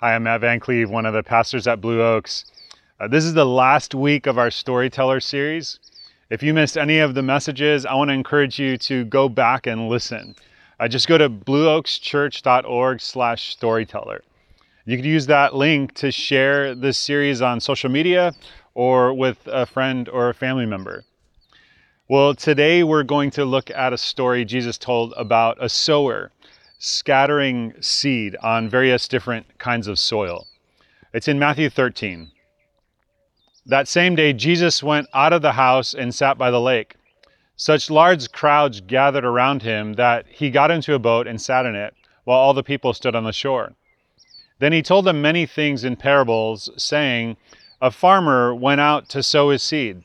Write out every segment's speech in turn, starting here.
Hi, I'm Matt Van Cleve, one of the pastors at Blue Oaks. Uh, this is the last week of our Storyteller series. If you missed any of the messages, I want to encourage you to go back and listen. Uh, just go to blueoakschurch.org slash storyteller. You could use that link to share this series on social media or with a friend or a family member. Well, today we're going to look at a story Jesus told about a sower scattering seed on various different kinds of soil. It's in Matthew 13. That same day, Jesus went out of the house and sat by the lake. Such large crowds gathered around him that he got into a boat and sat in it, while all the people stood on the shore. Then he told them many things in parables, saying, A farmer went out to sow his seed.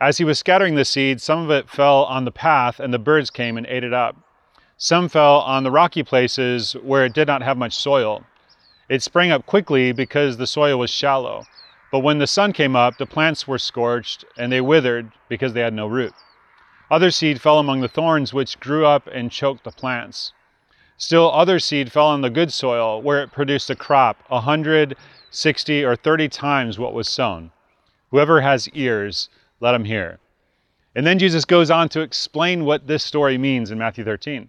As he was scattering the seed, some of it fell on the path, and the birds came and ate it up. Some fell on the rocky places where it did not have much soil. It sprang up quickly because the soil was shallow. But when the sun came up, the plants were scorched, and they withered because they had no root. Other seed fell among the thorns, which grew up and choked the plants. Still, other seed fell on the good soil, where it produced a crop a hundred, sixty, or thirty times what was sown. Whoever has ears, let him hear. And then Jesus goes on to explain what this story means in Matthew 13.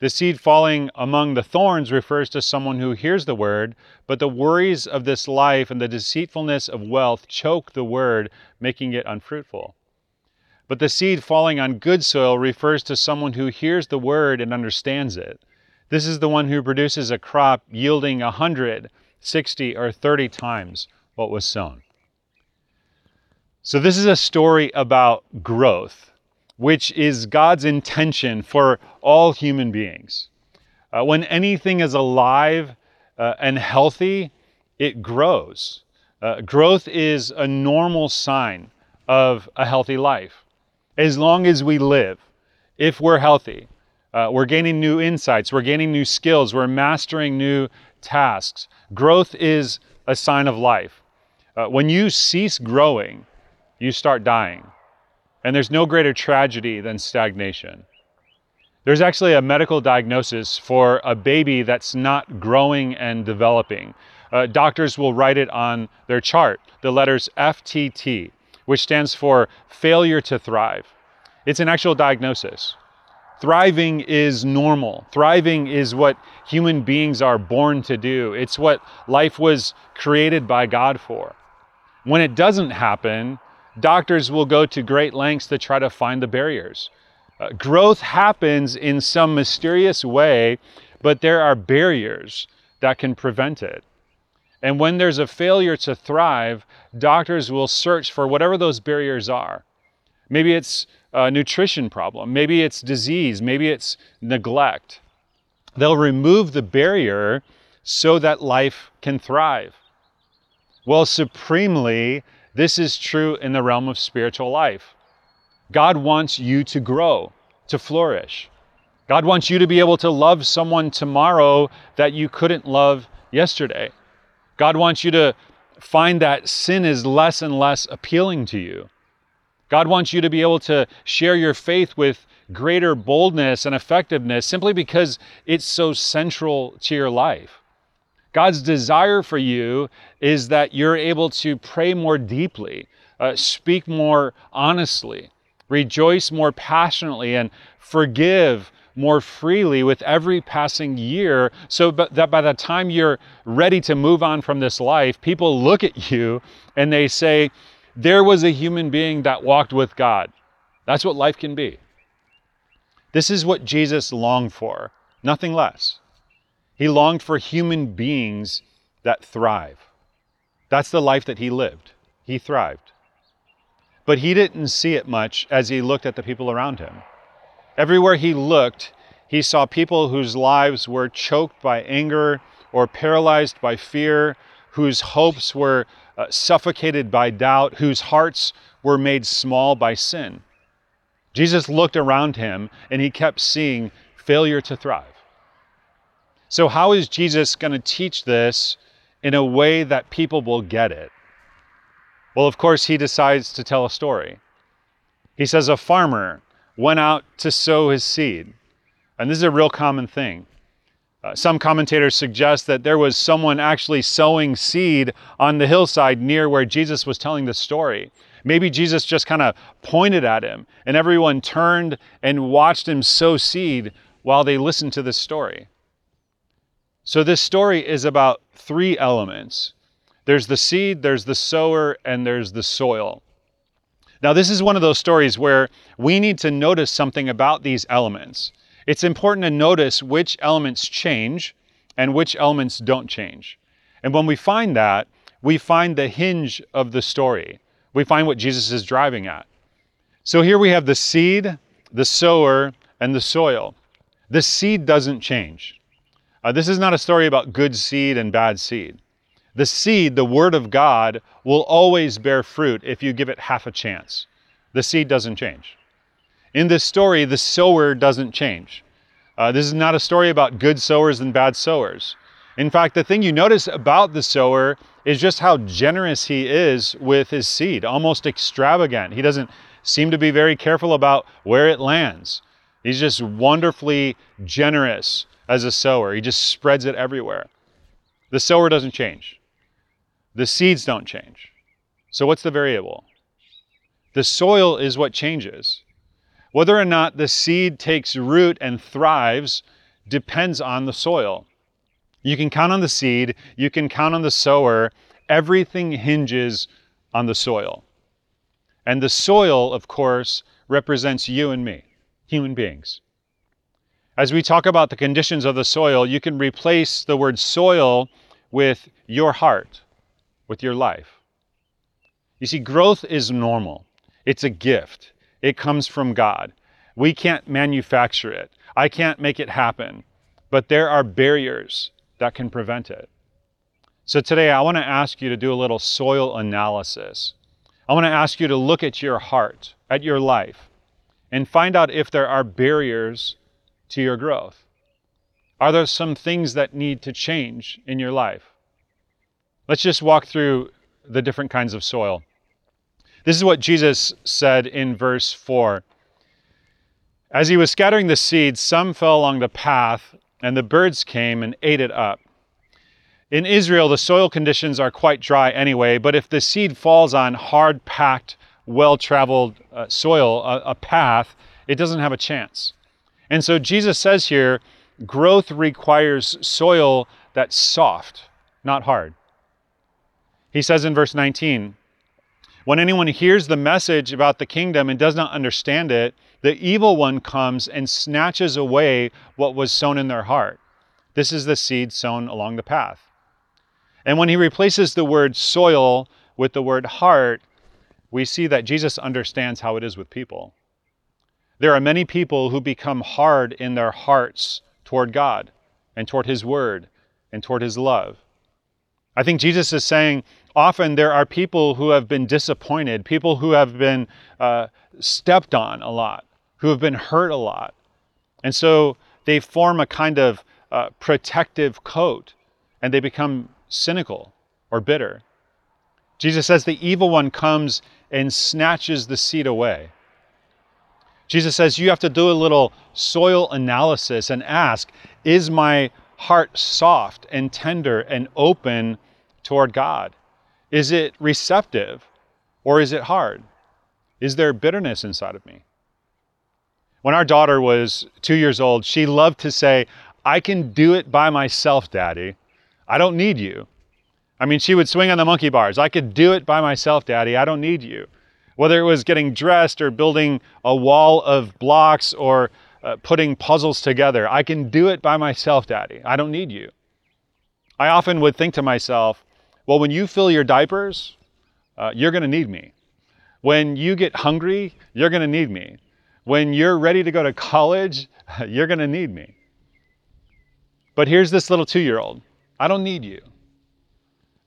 The seed falling among the thorns refers to someone who hears the word, but the worries of this life and the deceitfulness of wealth choke the word, making it unfruitful. But the seed falling on good soil refers to someone who hears the word and understands it. This is the one who produces a crop yielding a hundred, sixty, or thirty times what was sown. So, this is a story about growth, which is God's intention for all human beings. Uh, when anything is alive uh, and healthy, it grows. Uh, growth is a normal sign of a healthy life as long as we live, if we're healthy, uh, we're gaining new insights, we're gaining new skills, we're mastering new tasks. Growth is a sign of life. Uh, when you cease growing, you start dying. And there's no greater tragedy than stagnation. There's actually a medical diagnosis for a baby that's not growing and developing. Uh, doctors will write it on their chart, the letters FTT which stands for failure to thrive. It's an actual diagnosis. Thriving is normal. Thriving is what human beings are born to do. It's what life was created by God for. When it doesn't happen, doctors will go to great lengths to try to find the barriers. Uh, growth happens in some mysterious way, but there are barriers that can prevent it. And when there's a failure to thrive, doctors will search for whatever those barriers are. Maybe it's a nutrition problem, maybe it's disease, maybe it's neglect. They'll remove the barrier so that life can thrive. Well, supremely, this is true in the realm of spiritual life. God wants you to grow, to flourish. God wants you to be able to love someone tomorrow that you couldn't love yesterday. God wants you to find that sin is less and less appealing to you. God wants you to be able to share your faith with greater boldness and effectiveness simply because it's so central to your life. God's desire for you is that you're able to pray more deeply, uh, speak more honestly, rejoice more passionately, and forgive more freely with every passing year so that by the time you're ready to move on from this life, people look at you and they say, There was a human being that walked with God. That's what life can be. This is what Jesus longed for, nothing less. He longed for human beings that thrive. That's the life that he lived. He thrived. But he didn't see it much as he looked at the people around him. Everywhere he looked, he saw people whose lives were choked by anger or paralyzed by fear, whose hopes were uh, suffocated by doubt, whose hearts were made small by sin. Jesus looked around him and he kept seeing failure to thrive. So, how is Jesus going to teach this in a way that people will get it? Well, of course, he decides to tell a story. He says a farmer went out to sow his seed. And this is a real common thing. Uh, some commentators suggest that there was someone actually sowing seed on the hillside near where Jesus was telling the story. Maybe Jesus just kind of pointed at him and everyone turned and watched him sow seed while they listened to this story. So, this story is about three elements there's the seed, there's the sower, and there's the soil. Now, this is one of those stories where we need to notice something about these elements. It's important to notice which elements change and which elements don't change. And when we find that, we find the hinge of the story we find what Jesus is driving at. So here we have the seed, the sower, and the soil. The seed doesn't change. Uh, this is not a story about good seed and bad seed. The seed, the Word of God, will always bear fruit if you give it half a chance. The seed doesn't change. In this story, the sower doesn't change. Uh, this is not a story about good sowers and bad sowers. In fact, the thing you notice about the sower is just how generous he is with his seed, almost extravagant. He doesn't seem to be very careful about where it lands. He's just wonderfully generous as a sower. He just spreads it everywhere. The sower doesn't change. The seeds don't change. So what's the variable? The soil is what changes. Whether or not the seed takes root and thrives depends on the soil. You can count on the seed, you can count on the sower. Everything hinges on the soil. And the soil, of course, represents you and me, human beings. As we talk about the conditions of the soil, you can replace the word soil with your heart, with your life. You see, growth is normal, it's a gift, it comes from God. We can't manufacture it, I can't make it happen, but there are barriers that can prevent it. So today I want to ask you to do a little soil analysis. I want to ask you to look at your heart, at your life, and find out if there are barriers to your growth. Are there some things that need to change in your life? Let's just walk through the different kinds of soil. This is what Jesus said in verse 4. As he was scattering the seeds, some fell along the path, and the birds came and ate it up. In Israel, the soil conditions are quite dry anyway, but if the seed falls on hard packed, well traveled uh, soil, a, a path, it doesn't have a chance. And so Jesus says here growth requires soil that's soft, not hard. He says in verse 19, when anyone hears the message about the kingdom and does not understand it, the evil one comes and snatches away what was sown in their heart. This is the seed sown along the path. And when he replaces the word soil with the word heart, we see that Jesus understands how it is with people. There are many people who become hard in their hearts toward God and toward His Word and toward His love. I think Jesus is saying often there are people who have been disappointed, people who have been uh, stepped on a lot, who have been hurt a lot. And so they form a kind of uh, protective coat and they become cynical or bitter. Jesus says the evil one comes and snatches the seed away. Jesus says you have to do a little soil analysis and ask Is my heart soft and tender and open toward God? Is it receptive or is it hard? Is there bitterness inside of me? When our daughter was two years old, she loved to say, I can do it by myself, Daddy. I don't need you. I mean, she would swing on the monkey bars. I could do it by myself, Daddy. I don't need you. Whether it was getting dressed or building a wall of blocks or uh, putting puzzles together, I can do it by myself, Daddy. I don't need you. I often would think to myself, well, when you fill your diapers, uh, you're going to need me. When you get hungry, you're going to need me. When you're ready to go to college, you're going to need me. But here's this little two year old I don't need you.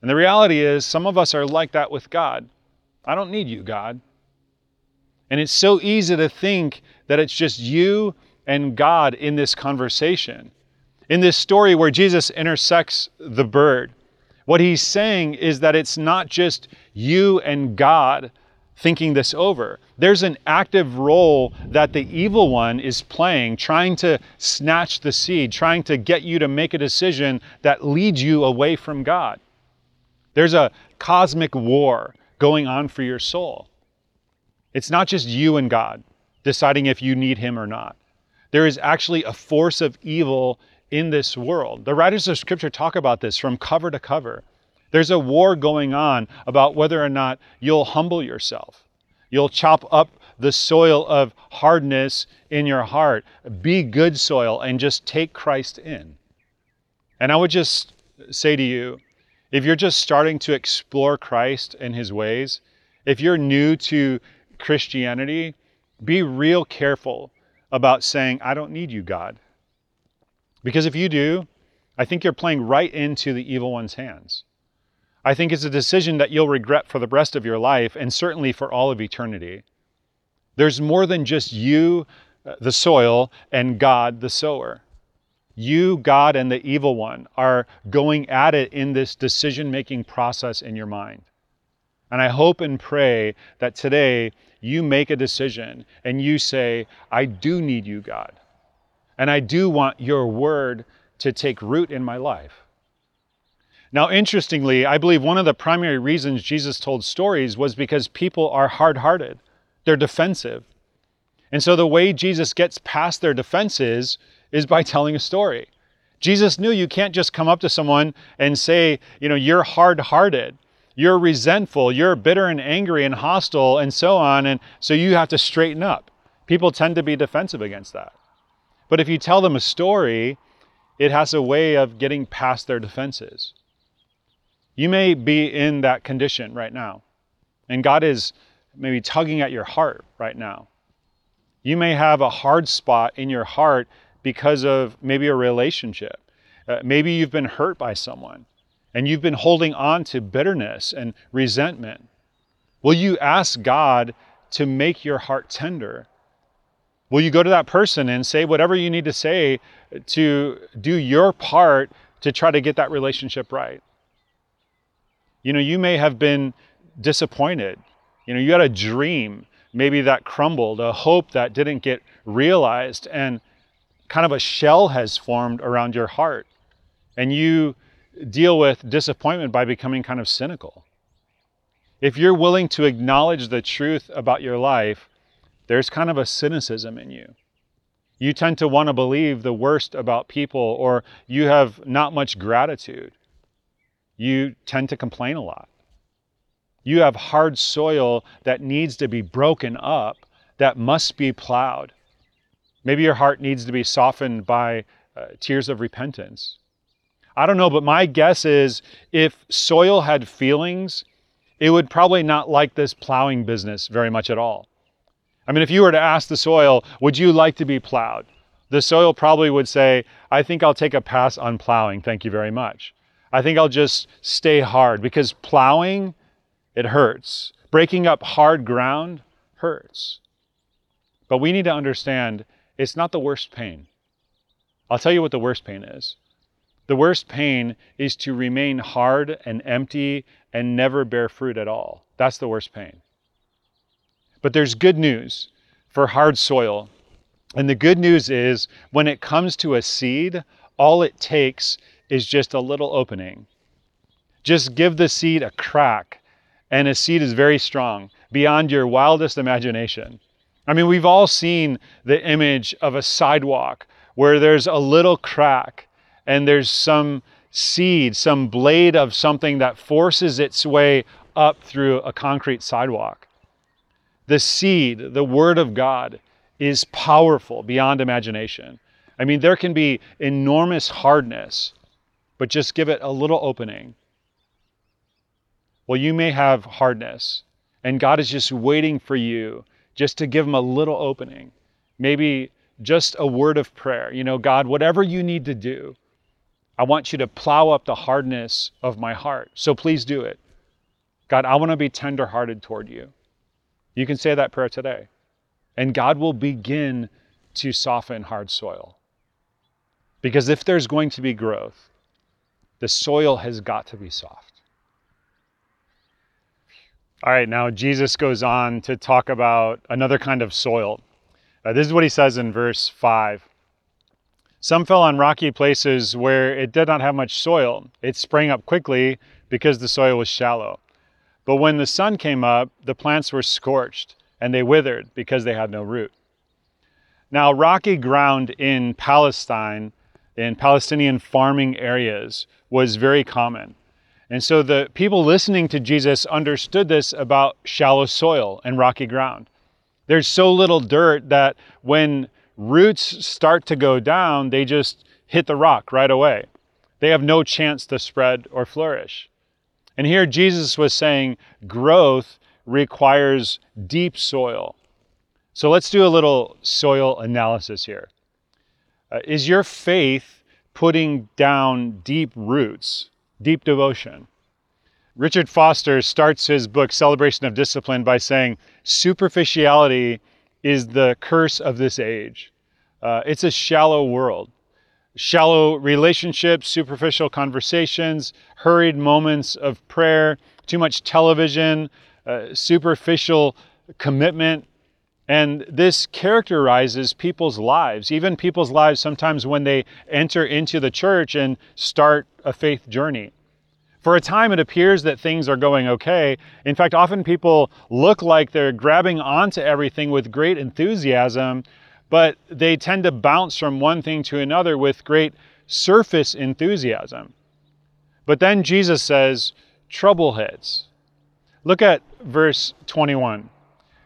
And the reality is, some of us are like that with God. I don't need you, God. And it's so easy to think that it's just you and God in this conversation. In this story where Jesus intersects the bird, what he's saying is that it's not just you and God thinking this over. There's an active role that the evil one is playing, trying to snatch the seed, trying to get you to make a decision that leads you away from God. There's a cosmic war going on for your soul. It's not just you and God deciding if you need Him or not. There is actually a force of evil in this world. The writers of Scripture talk about this from cover to cover. There's a war going on about whether or not you'll humble yourself. You'll chop up the soil of hardness in your heart. Be good soil and just take Christ in. And I would just say to you if you're just starting to explore Christ and his ways, if you're new to Christianity, be real careful about saying, I don't need you, God. Because if you do, I think you're playing right into the evil one's hands. I think it's a decision that you'll regret for the rest of your life and certainly for all of eternity. There's more than just you, uh, the soil, and God, the sower. You, God, and the evil one are going at it in this decision making process in your mind. And I hope and pray that today you make a decision and you say, I do need you, God. And I do want your word to take root in my life. Now, interestingly, I believe one of the primary reasons Jesus told stories was because people are hard hearted, they're defensive. And so the way Jesus gets past their defenses is by telling a story. Jesus knew you can't just come up to someone and say, you know, you're hard hearted, you're resentful, you're bitter and angry and hostile, and so on. And so you have to straighten up. People tend to be defensive against that. But if you tell them a story, it has a way of getting past their defenses. You may be in that condition right now, and God is maybe tugging at your heart right now. You may have a hard spot in your heart because of maybe a relationship. Uh, maybe you've been hurt by someone and you've been holding on to bitterness and resentment. Will you ask God to make your heart tender? Will you go to that person and say whatever you need to say to do your part to try to get that relationship right? You know, you may have been disappointed. You know, you had a dream maybe that crumbled, a hope that didn't get realized, and kind of a shell has formed around your heart. And you deal with disappointment by becoming kind of cynical. If you're willing to acknowledge the truth about your life, there's kind of a cynicism in you. You tend to want to believe the worst about people, or you have not much gratitude you tend to complain a lot. You have hard soil that needs to be broken up, that must be plowed. Maybe your heart needs to be softened by uh, tears of repentance. I don't know, but my guess is if soil had feelings, it would probably not like this plowing business very much at all. I mean, if you were to ask the soil, would you like to be plowed? The soil probably would say, I think I'll take a pass on plowing. Thank you very much. I think I'll just stay hard because plowing, it hurts. Breaking up hard ground hurts. But we need to understand it's not the worst pain. I'll tell you what the worst pain is. The worst pain is to remain hard and empty and never bear fruit at all. That's the worst pain. But there's good news for hard soil. And the good news is when it comes to a seed, all it takes is just a little opening. Just give the seed a crack, and a seed is very strong, beyond your wildest imagination. I mean, we've all seen the image of a sidewalk where there's a little crack and there's some seed, some blade of something that forces its way up through a concrete sidewalk. The seed, the Word of God, is powerful beyond imagination. I mean, there can be enormous hardness, but just give it a little opening. Well, you may have hardness, and God is just waiting for you just to give them a little opening. Maybe just a word of prayer. You know, God, whatever you need to do, I want you to plow up the hardness of my heart. So please do it. God, I want to be tenderhearted toward you. You can say that prayer today. And God will begin to soften hard soil. Because if there's going to be growth, the soil has got to be soft. All right, now Jesus goes on to talk about another kind of soil. Uh, this is what he says in verse 5. Some fell on rocky places where it did not have much soil. It sprang up quickly because the soil was shallow. But when the sun came up, the plants were scorched and they withered because they had no root. Now, rocky ground in Palestine, in Palestinian farming areas, was very common. And so the people listening to Jesus understood this about shallow soil and rocky ground. There's so little dirt that when roots start to go down, they just hit the rock right away. They have no chance to spread or flourish. And here Jesus was saying growth requires deep soil. So let's do a little soil analysis here. Uh, is your faith putting down deep roots, deep devotion? Richard Foster starts his book, Celebration of Discipline, by saying superficiality is the curse of this age. Uh, it's a shallow world. Shallow relationships, superficial conversations, hurried moments of prayer, too much television, uh, superficial commitment. And this characterizes people's lives, even people's lives sometimes when they enter into the church and start a faith journey. For a time, it appears that things are going okay. In fact, often people look like they're grabbing onto everything with great enthusiasm, but they tend to bounce from one thing to another with great surface enthusiasm. But then Jesus says, trouble hits. Look at verse 21.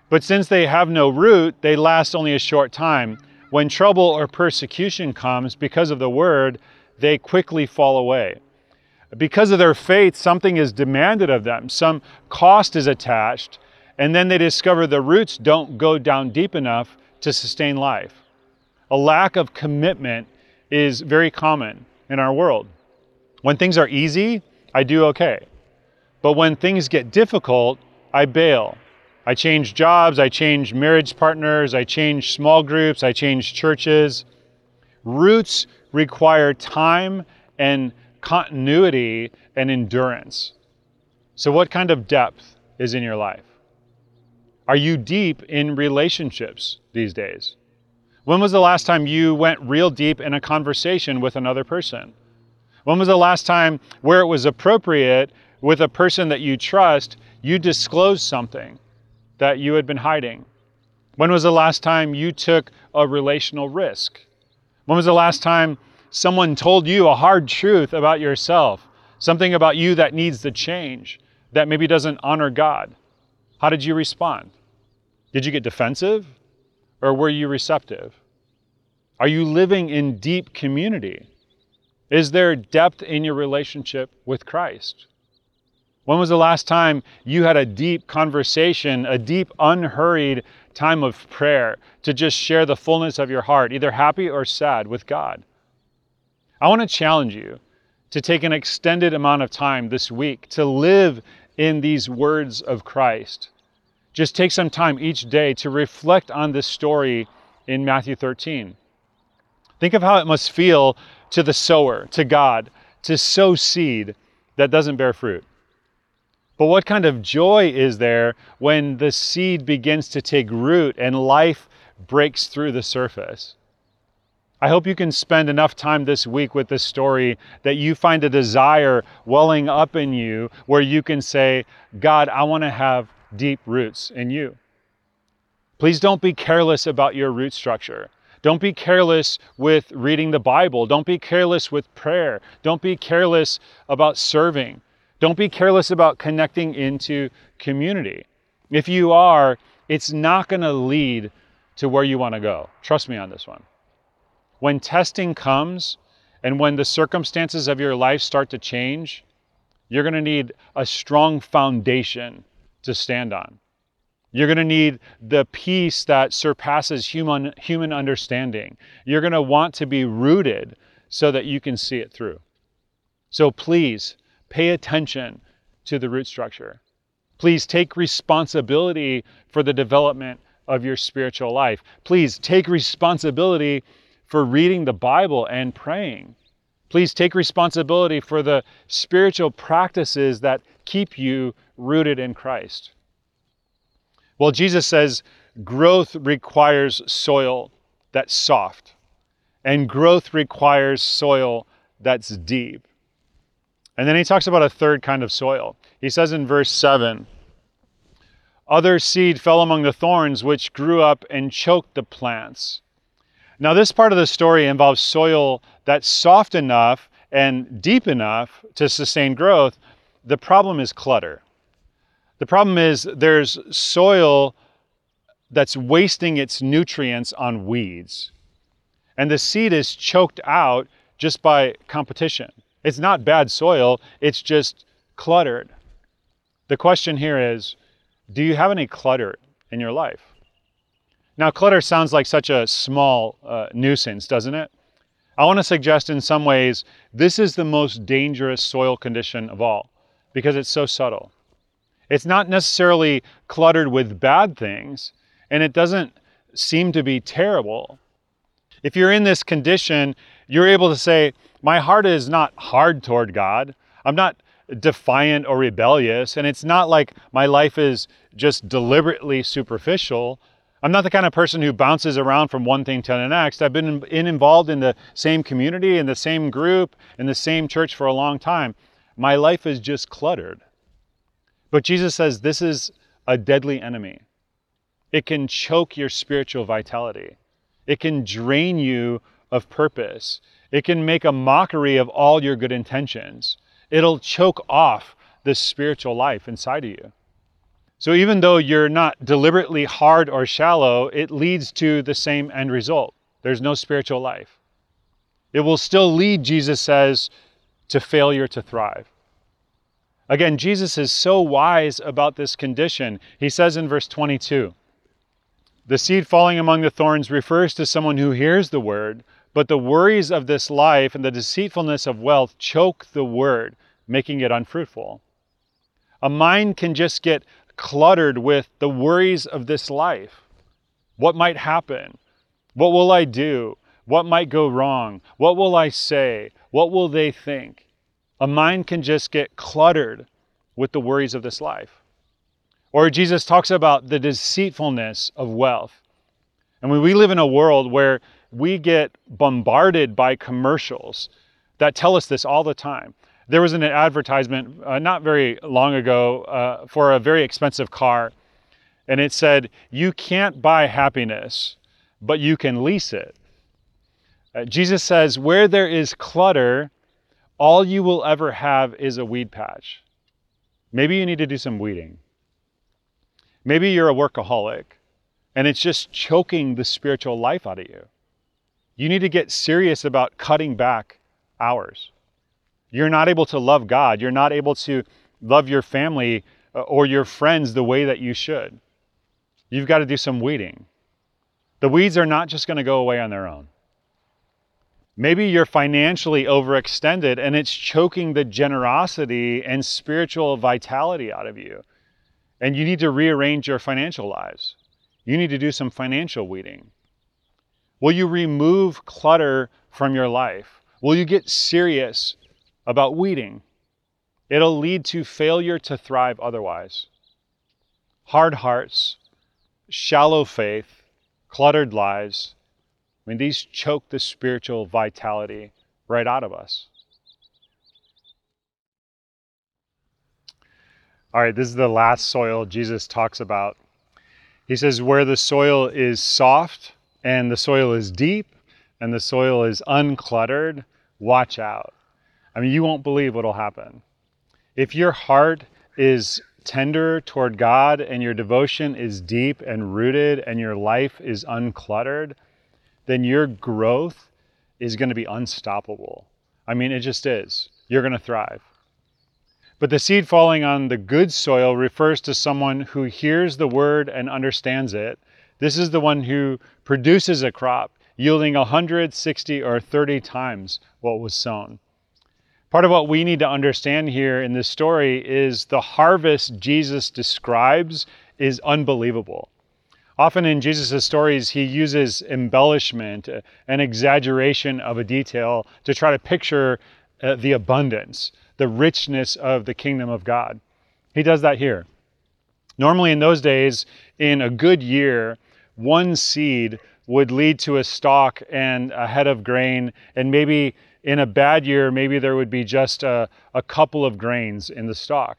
But since they have no root, they last only a short time. When trouble or persecution comes because of the word, they quickly fall away because of their faith, something is demanded of them, some cost is attached, and then they discover the roots don't go down deep enough to sustain life. A lack of commitment is very common in our world. When things are easy, I do okay. But when things get difficult, I bail. I change jobs, I change marriage partners, I change small groups, I change churches. Roots require time and continuity and endurance. So, what kind of depth is in your life? Are you deep in relationships these days? When was the last time you went real deep in a conversation with another person? When was the last time where it was appropriate with a person that you trust, you disclosed something that you had been hiding? When was the last time you took a relational risk? When was the last time someone told you a hard truth about yourself, something about you that needs to change, that maybe doesn't honor God, how did you respond? Did you get defensive or were you receptive? Are you living in deep community? Is there depth in your relationship with Christ? When was the last time you had a deep conversation, a deep, unhurried time of prayer to just share the fullness of your heart, either happy or sad, with God? I want to challenge you to take an extended amount of time this week to live in these words of Christ. Just take some time each day to reflect on this story in Matthew 13. Think of how it must feel to the sower, to God, to sow seed that doesn't bear fruit. But what kind of joy is there when the seed begins to take root and life breaks through the surface? I hope you can spend enough time this week with this story that you find a desire welling up in you where you can say, God, I want to have deep roots in you. Please don't be careless about your root structure. Don't be careless with reading the Bible. Don't be careless with prayer. Don't be careless about serving. Don't be careless about connecting into community. If you are, it's not going to lead to where you want to go. Trust me on this one. When testing comes and when the circumstances of your life start to change, you're going to need a strong foundation to stand on. You're going to need the peace that surpasses human, human understanding. You're going to want to be rooted so that you can see it through. So please pay attention to the root structure. Please take responsibility for the development of your spiritual life. Please take responsibility for reading the Bible and praying. Please take responsibility for the spiritual practices that keep you rooted in Christ. Well, Jesus says growth requires soil that's soft, and growth requires soil that's deep. And then he talks about a third kind of soil. He says in verse 7 Other seed fell among the thorns, which grew up and choked the plants. Now, this part of the story involves soil that's soft enough and deep enough to sustain growth. The problem is clutter. The problem is there's soil that's wasting its nutrients on weeds. And the seed is choked out just by competition. It's not bad soil, it's just cluttered. The question here is do you have any clutter in your life? Now, clutter sounds like such a small uh, nuisance, doesn't it? I want to suggest in some ways this is the most dangerous soil condition of all because it's so subtle. It's not necessarily cluttered with bad things, and it doesn't seem to be terrible. If you're in this condition, you're able to say, My heart is not hard toward God. I'm not defiant or rebellious, and it's not like my life is just deliberately superficial. I'm not the kind of person who bounces around from one thing to the next. I've been in, involved in the same community, in the same group, in the same church for a long time. My life is just cluttered. But Jesus says this is a deadly enemy. It can choke your spiritual vitality, it can drain you of purpose, it can make a mockery of all your good intentions. It'll choke off the spiritual life inside of you. So even though you're not deliberately hard or shallow, it leads to the same end result. There's no spiritual life. It will still lead, Jesus says, to failure to thrive. Again, Jesus is so wise about this condition. He says in verse 22 The seed falling among the thorns refers to someone who hears the word, but the worries of this life and the deceitfulness of wealth choke the word, making it unfruitful. A mind can just get cluttered with the worries of this life. What might happen? What will I do? What might go wrong? What will I say? What will they think? A mind can just get cluttered with the worries of this life. Or Jesus talks about the deceitfulness of wealth. And when we live in a world where we get bombarded by commercials that tell us this all the time. There was an advertisement uh, not very long ago uh, for a very expensive car, and it said, You can't buy happiness, but you can lease it. Uh, Jesus says, Where there is clutter, all you will ever have is a weed patch. Maybe you need to do some weeding. Maybe you're a workaholic and it's just choking the spiritual life out of you. You need to get serious about cutting back hours. You're not able to love God. You're not able to love your family uh, or your friends the way that you should. You've got to do some weeding. The weeds are not just going to go away on their own. Maybe you're financially overextended and it's choking the generosity and spiritual vitality out of you. And you need to rearrange your financial lives. You need to do some financial weeding. Will you remove clutter from your life? Will you get serious about weeding? It'll lead to failure to thrive otherwise. Hard hearts, shallow faith, cluttered lives, I mean, these choke the spiritual vitality right out of us. All right, this is the last soil Jesus talks about. He says, where the soil is soft and the soil is deep and the soil is uncluttered, watch out. I mean, you won't believe what'll happen. If your heart is tender toward God and your devotion is deep and rooted and your life is uncluttered, then your growth is going to be unstoppable. I mean, it just is. You're going to thrive. But the seed falling on the good soil refers to someone who hears the word and understands it. This is the one who produces a crop yielding 160 or 30 times what was sown. Part of what we need to understand here in this story is the harvest Jesus describes is unbelievable. Often in Jesus' stories, he uses embellishment, an exaggeration of a detail to try to picture uh, the abundance, the richness of the kingdom of God. He does that here. Normally, in those days, in a good year, one seed would lead to a stalk and a head of grain, and maybe in a bad year, maybe there would be just a, a couple of grains in the stalk.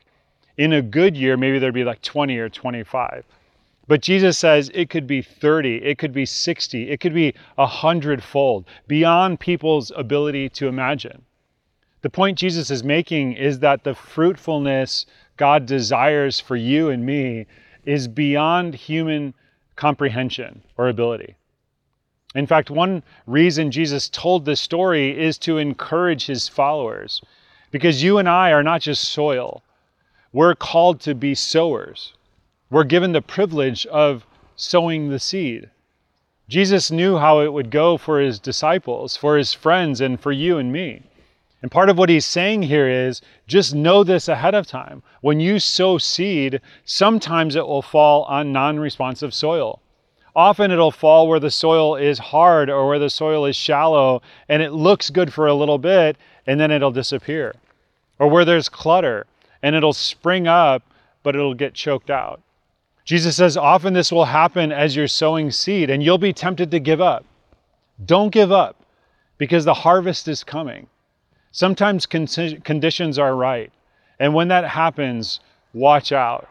In a good year, maybe there'd be like 20 or 25. But Jesus says it could be 30, it could be 60, it could be a hundredfold, beyond people's ability to imagine. The point Jesus is making is that the fruitfulness God desires for you and me is beyond human comprehension or ability. In fact, one reason Jesus told this story is to encourage his followers. Because you and I are not just soil, we're called to be sowers. We're given the privilege of sowing the seed. Jesus knew how it would go for his disciples, for his friends, and for you and me. And part of what he's saying here is just know this ahead of time. When you sow seed, sometimes it will fall on non responsive soil. Often it'll fall where the soil is hard or where the soil is shallow and it looks good for a little bit and then it'll disappear. Or where there's clutter and it'll spring up but it'll get choked out. Jesus says often this will happen as you're sowing seed and you'll be tempted to give up. Don't give up because the harvest is coming. Sometimes conditions are right. And when that happens, watch out.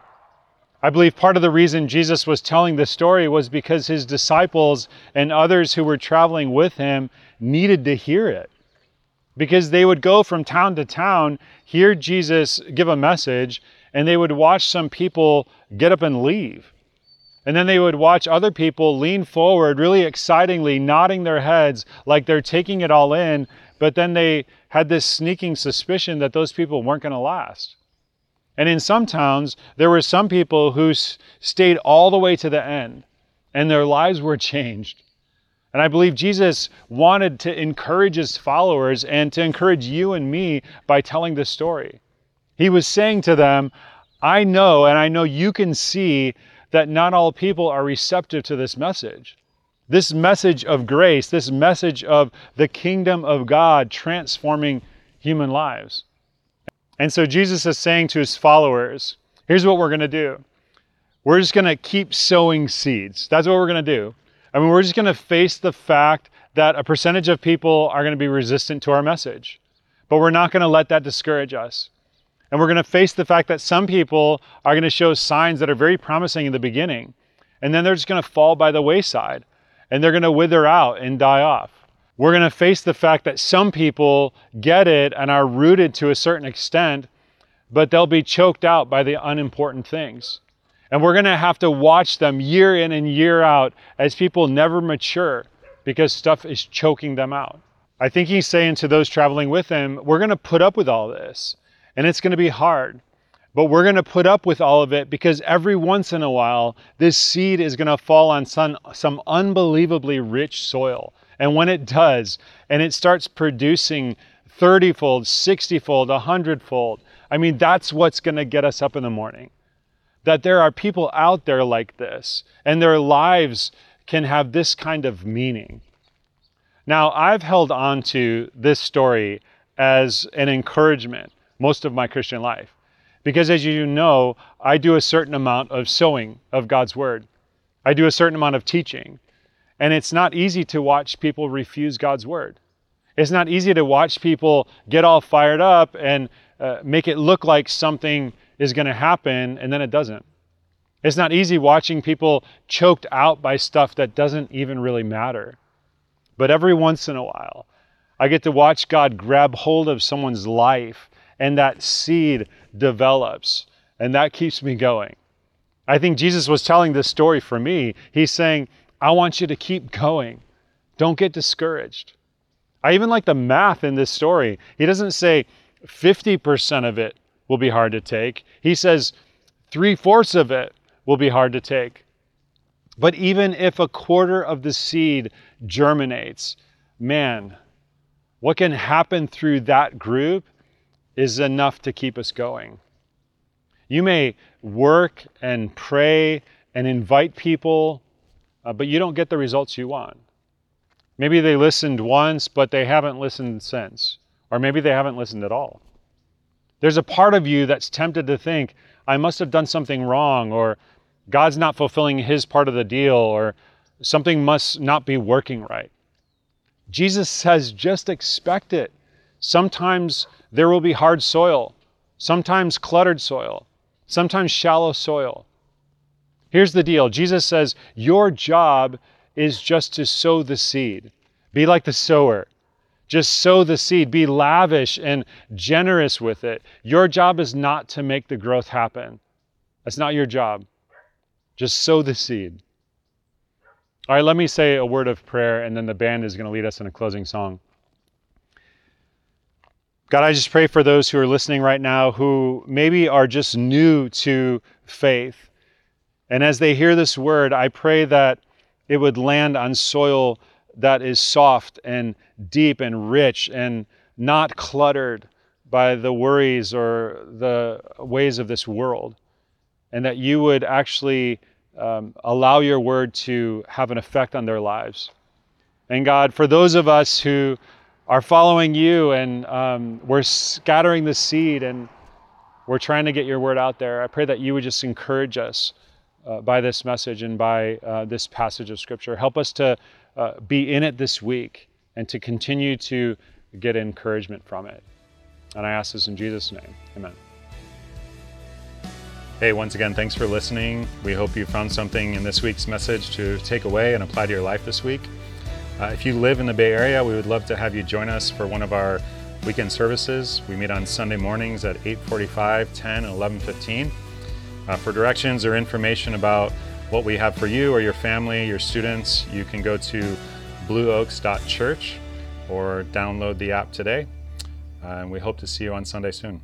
I believe part of the reason Jesus was telling this story was because his disciples and others who were traveling with him needed to hear it. Because they would go from town to town, hear Jesus give a message, and they would watch some people get up and leave. And then they would watch other people lean forward really excitingly, nodding their heads like they're taking it all in, but then they had this sneaking suspicion that those people weren't going to last. And in some towns, there were some people who stayed all the way to the end and their lives were changed. And I believe Jesus wanted to encourage his followers and to encourage you and me by telling this story. He was saying to them, I know, and I know you can see that not all people are receptive to this message. This message of grace, this message of the kingdom of God transforming human lives. And so Jesus is saying to his followers, here's what we're going to do. We're just going to keep sowing seeds. That's what we're going to do. I mean, we're just going to face the fact that a percentage of people are going to be resistant to our message. But we're not going to let that discourage us. And we're going to face the fact that some people are going to show signs that are very promising in the beginning. And then they're just going to fall by the wayside and they're going to wither out and die off we're going to face the fact that some people get it and are rooted to a certain extent, but they'll be choked out by the unimportant things. And we're going to have to watch them year in and year out as people never mature because stuff is choking them out. I think he's saying to those traveling with him, we're going to put up with all this and it's going to be hard. But we're going to put up with all of it because every once in a while, this seed is going to fall on some, some unbelievably rich soil and when it does, and it starts producing 30 fold, 60 fold, 100 fold, I mean, that's what's going to get us up in the morning. That there are people out there like this, and their lives can have this kind of meaning. Now, I've held on to this story as an encouragement most of my Christian life. Because as you know, I do a certain amount of sowing of God's word. I do a certain amount of teaching. And it's not easy to watch people refuse God's word. It's not easy to watch people get all fired up and uh, make it look like something is going to happen and then it doesn't. It's not easy watching people choked out by stuff that doesn't even really matter. But every once in a while, I get to watch God grab hold of someone's life and that seed develops. And that keeps me going. I think Jesus was telling this story for me. He's saying, I want you to keep going. Don't get discouraged. I even like the math in this story. He doesn't say 50% of it will be hard to take, he says three fourths of it will be hard to take. But even if a quarter of the seed germinates, man, what can happen through that group is enough to keep us going. You may work and pray and invite people, uh, but you don't get the results you want. Maybe they listened once, but they haven't listened since. Or maybe they haven't listened at all. There's a part of you that's tempted to think, I must have done something wrong, or God's not fulfilling his part of the deal, or something must not be working right. Jesus says, just expect it. Sometimes there will be hard soil, sometimes cluttered soil, sometimes shallow soil. Here's the deal Jesus says, Your job is just to sow the seed. Be like the sower. Just sow the seed. Be lavish and generous with it. Your job is not to make the growth happen. That's not your job. Just sow the seed. All right, let me say a word of prayer, and then the band is going to lead us in a closing song. God, I just pray for those who are listening right now who maybe are just new to faith. And as they hear this word, I pray that it would land on soil that is soft and deep and rich and not cluttered by the worries or the ways of this world. And that you would actually um, allow your word to have an effect on their lives. And God, for those of us who are following you and um, we're scattering the seed and we're trying to get your word out there. I pray that you would just encourage us uh, by this message and by uh, this passage of scripture. Help us to uh, be in it this week and to continue to get encouragement from it. And I ask this in Jesus' name. Amen. Hey, once again, thanks for listening. We hope you found something in this week's message to take away and apply to your life this week. Uh, if you live in the Bay Area, we would love to have you join us for one of our weekend services. We meet on Sunday mornings at 8:45, 10, and 11:15. Uh, for directions or information about what we have for you or your family, your students, you can go to blueoaks.church or download the app today. Uh, and we hope to see you on Sunday soon.